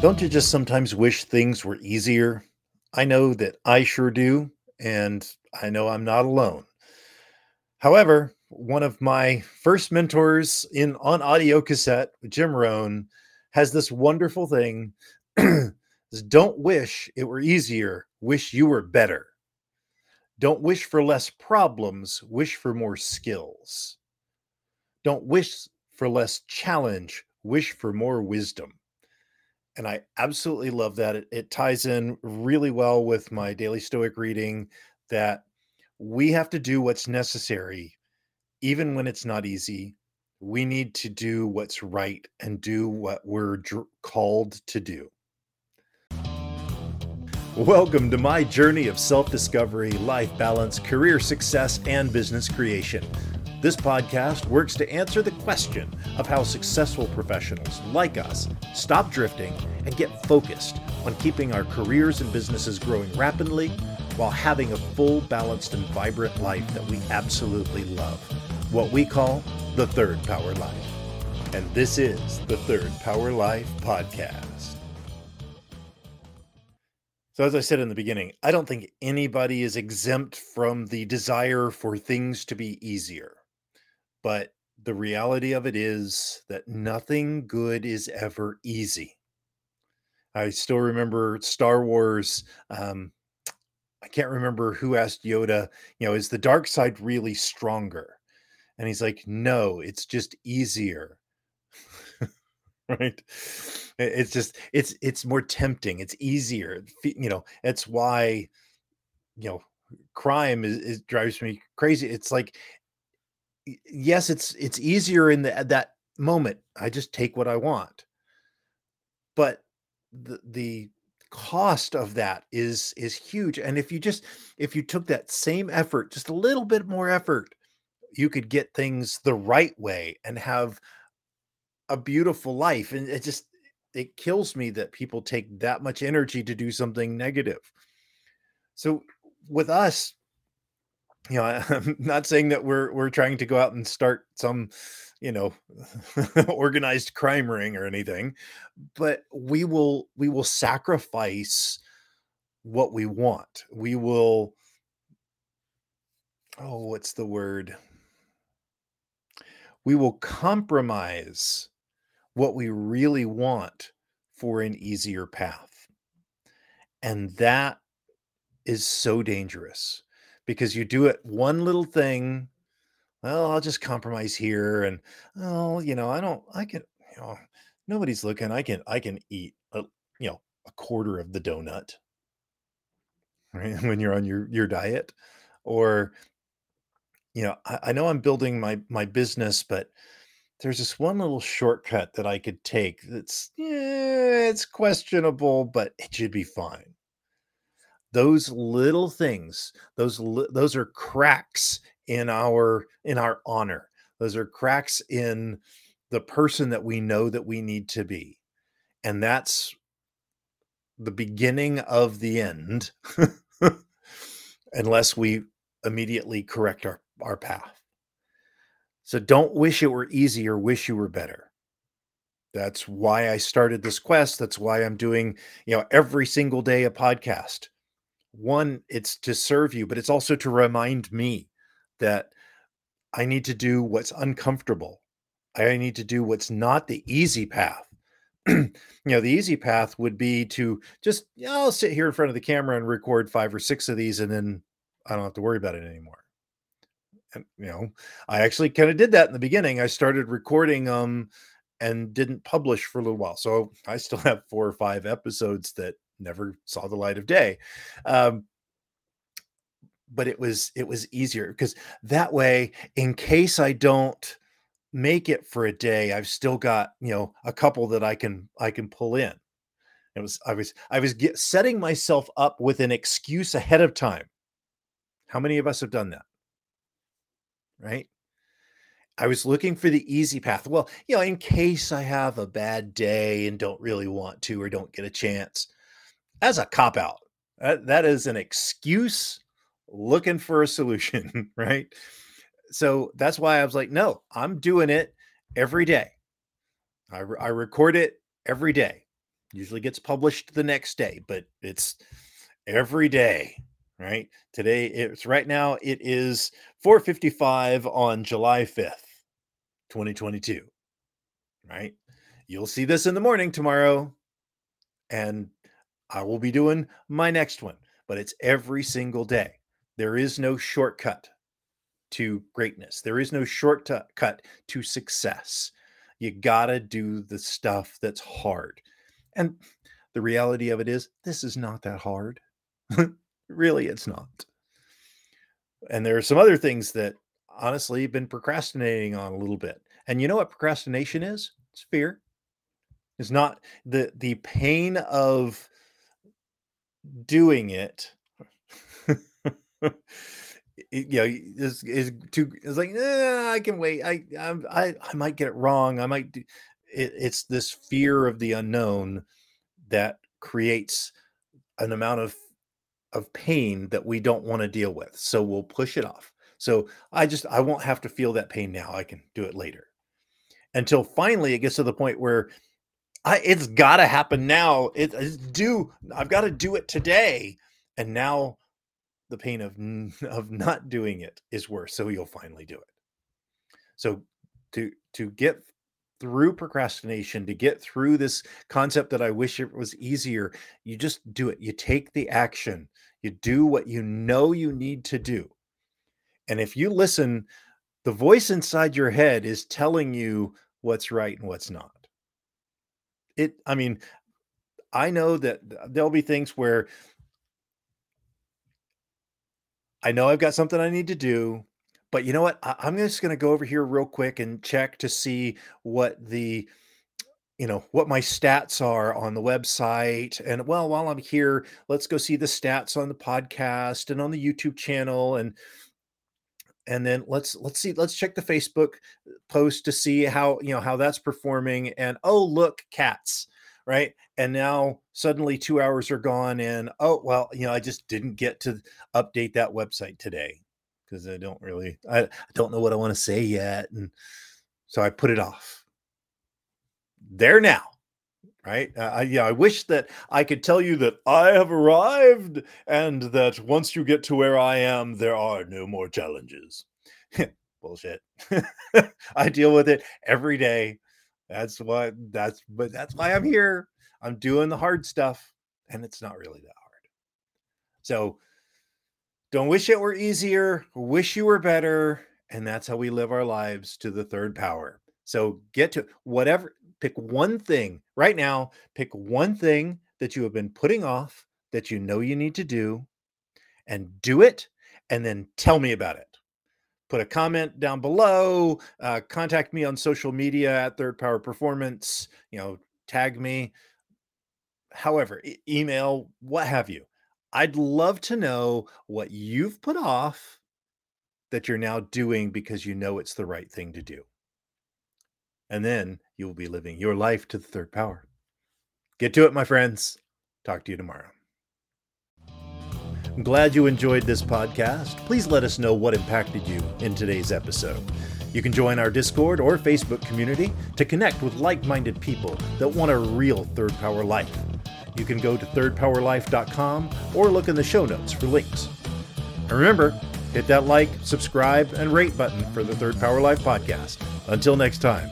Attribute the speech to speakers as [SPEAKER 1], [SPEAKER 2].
[SPEAKER 1] Don't you just sometimes wish things were easier? I know that I sure do, and I know I'm not alone. However, one of my first mentors in on audio cassette, Jim Rohn, has this wonderful thing. Don't wish it were easier, wish you were better. Don't wish for less problems, wish for more skills. Don't wish for less challenge, wish for more wisdom and I absolutely love that. It, it ties in really well with my daily Stoic reading that we have to do what's necessary, even when it's not easy. We need to do what's right and do what we're dr- called to do. Welcome to my journey of self discovery, life balance, career success, and business creation. This podcast works to answer the question of how successful professionals like us stop drifting and get focused on keeping our careers and businesses growing rapidly while having a full, balanced, and vibrant life that we absolutely love. What we call the Third Power Life. And this is the Third Power Life Podcast. So, as I said in the beginning, I don't think anybody is exempt from the desire for things to be easier. But the reality of it is that nothing good is ever easy. I still remember Star Wars. Um, I can't remember who asked Yoda, you know, is the dark side really stronger? And he's like, no, it's just easier. right? It's just it's it's more tempting. It's easier. You know, that's why you know crime is, is drives me crazy. It's like yes, it's it's easier in the, that moment. I just take what I want. But the the cost of that is is huge and if you just if you took that same effort just a little bit more effort you could get things the right way and have a beautiful life and it just it kills me that people take that much energy to do something negative so with us you know, I'm not saying that we're we're trying to go out and start some, you know, organized crime ring or anything, but we will we will sacrifice what we want. We will oh, what's the word? We will compromise what we really want for an easier path. And that is so dangerous because you do it one little thing. Well, I'll just compromise here, and oh, you know, I don't, I can, you know, nobody's looking. I can, I can eat, a, you know, a quarter of the donut, right? When you're on your your diet, or you know, I, I know I'm building my my business, but there's this one little shortcut that I could take that's yeah, it's questionable, but it should be fine those little things those those are cracks in our in our honor. Those are cracks in the person that we know that we need to be. And that's the beginning of the end unless we immediately correct our our path. So don't wish it were easier wish you were better. That's why i started this quest. That's why i'm doing you know every single day a podcast one it's to serve you but it's also to remind me that i need to do what's uncomfortable. I need to do what's not the easy path. You know the easy path would be to just you know, i'll sit here in front of the camera and record five or six of these and then i don't have to worry about it anymore. And you know i actually kind of did that in the beginning. I started recording um and didn't publish for a little while. So i still have four or five episodes that never saw the light of day. Um, but it was it was easier because that way, in case I don't make it for a day, I've still got you know a couple that I can I can pull in. It was I was I was get, setting myself up with an excuse ahead of time. How many of us have done that? Right? I was looking for the easy path. Well, you know, in case I have a bad day and don't really want to or don't get a chance, as a cop out. That, that is an excuse looking for a solution, right? So that's why I was like, no, I'm doing it every day. I, I record it every day. Usually gets published the next day, but it's every day, right? Today it's right now it is 4:55 on July 5th, 2022. Right? You'll see this in the morning tomorrow and I will be doing my next one, but it's every single day. There is no shortcut to greatness. There is no shortcut to success. You got to do the stuff that's hard. And the reality of it is, this is not that hard. really, it's not. And there are some other things that honestly been procrastinating on a little bit. And you know what procrastination is? It's fear. It's not the the pain of doing it. you know, is is too. It's like eh, I can wait. I I I might get it wrong. I might. Do, it, it's this fear of the unknown that creates an amount of of pain that we don't want to deal with. So we'll push it off. So I just I won't have to feel that pain now. I can do it later. Until finally it gets to the point where I it's got to happen now. It, it's due. I've got to do it today. And now the pain of of not doing it is worse. So you'll finally do it. So to to get through procrastination, to get through this concept that I wish it was easier, you just do it. You take the action. You do what you know you need to do. And if you listen, the voice inside your head is telling you what's right and what's not. It, I mean, I know that there'll be things where I know I've got something I need to do, but you know what? I, am just going to go over here real quick and check to see what the you know what my stats are on the website and well while i'm here let's go see the stats on the podcast and on the youtube channel and and then let's let's see let's check the facebook post to see how you know how that's performing and oh look cats right and now suddenly two hours are gone and oh well you know i just didn't get to update that website today because I don't really I, I don't know what I want to say yet. And so I put it off. There now. Right. Uh, I, yeah, I wish that I could tell you that I have arrived and that once you get to where I am, there are no more challenges. Bullshit. I deal with it every day. That's what that's but that's why I'm here. I'm doing the hard stuff and it's not really that hard. So don't wish it were easier, wish you were better. And that's how we live our lives to the third power. So get to whatever, pick one thing right now, pick one thing that you have been putting off that you know you need to do and do it. And then tell me about it. Put a comment down below, uh, contact me on social media at Third Power Performance, you know, tag me, however, e- email, what have you I'd love to know what you've put off that you're now doing because you know it's the right thing to do. And then you will be living your life to the third power. Get to it, my friends. Talk to you tomorrow. I'm glad you enjoyed this podcast. Please let us know what impacted you in today's episode. You can join our Discord or Facebook community to connect with like minded people that want a real third power life. You can go to thirdpowerlife.com or look in the show notes for links. And remember, hit that like, subscribe, and rate button for the Third Power Life podcast. Until next time.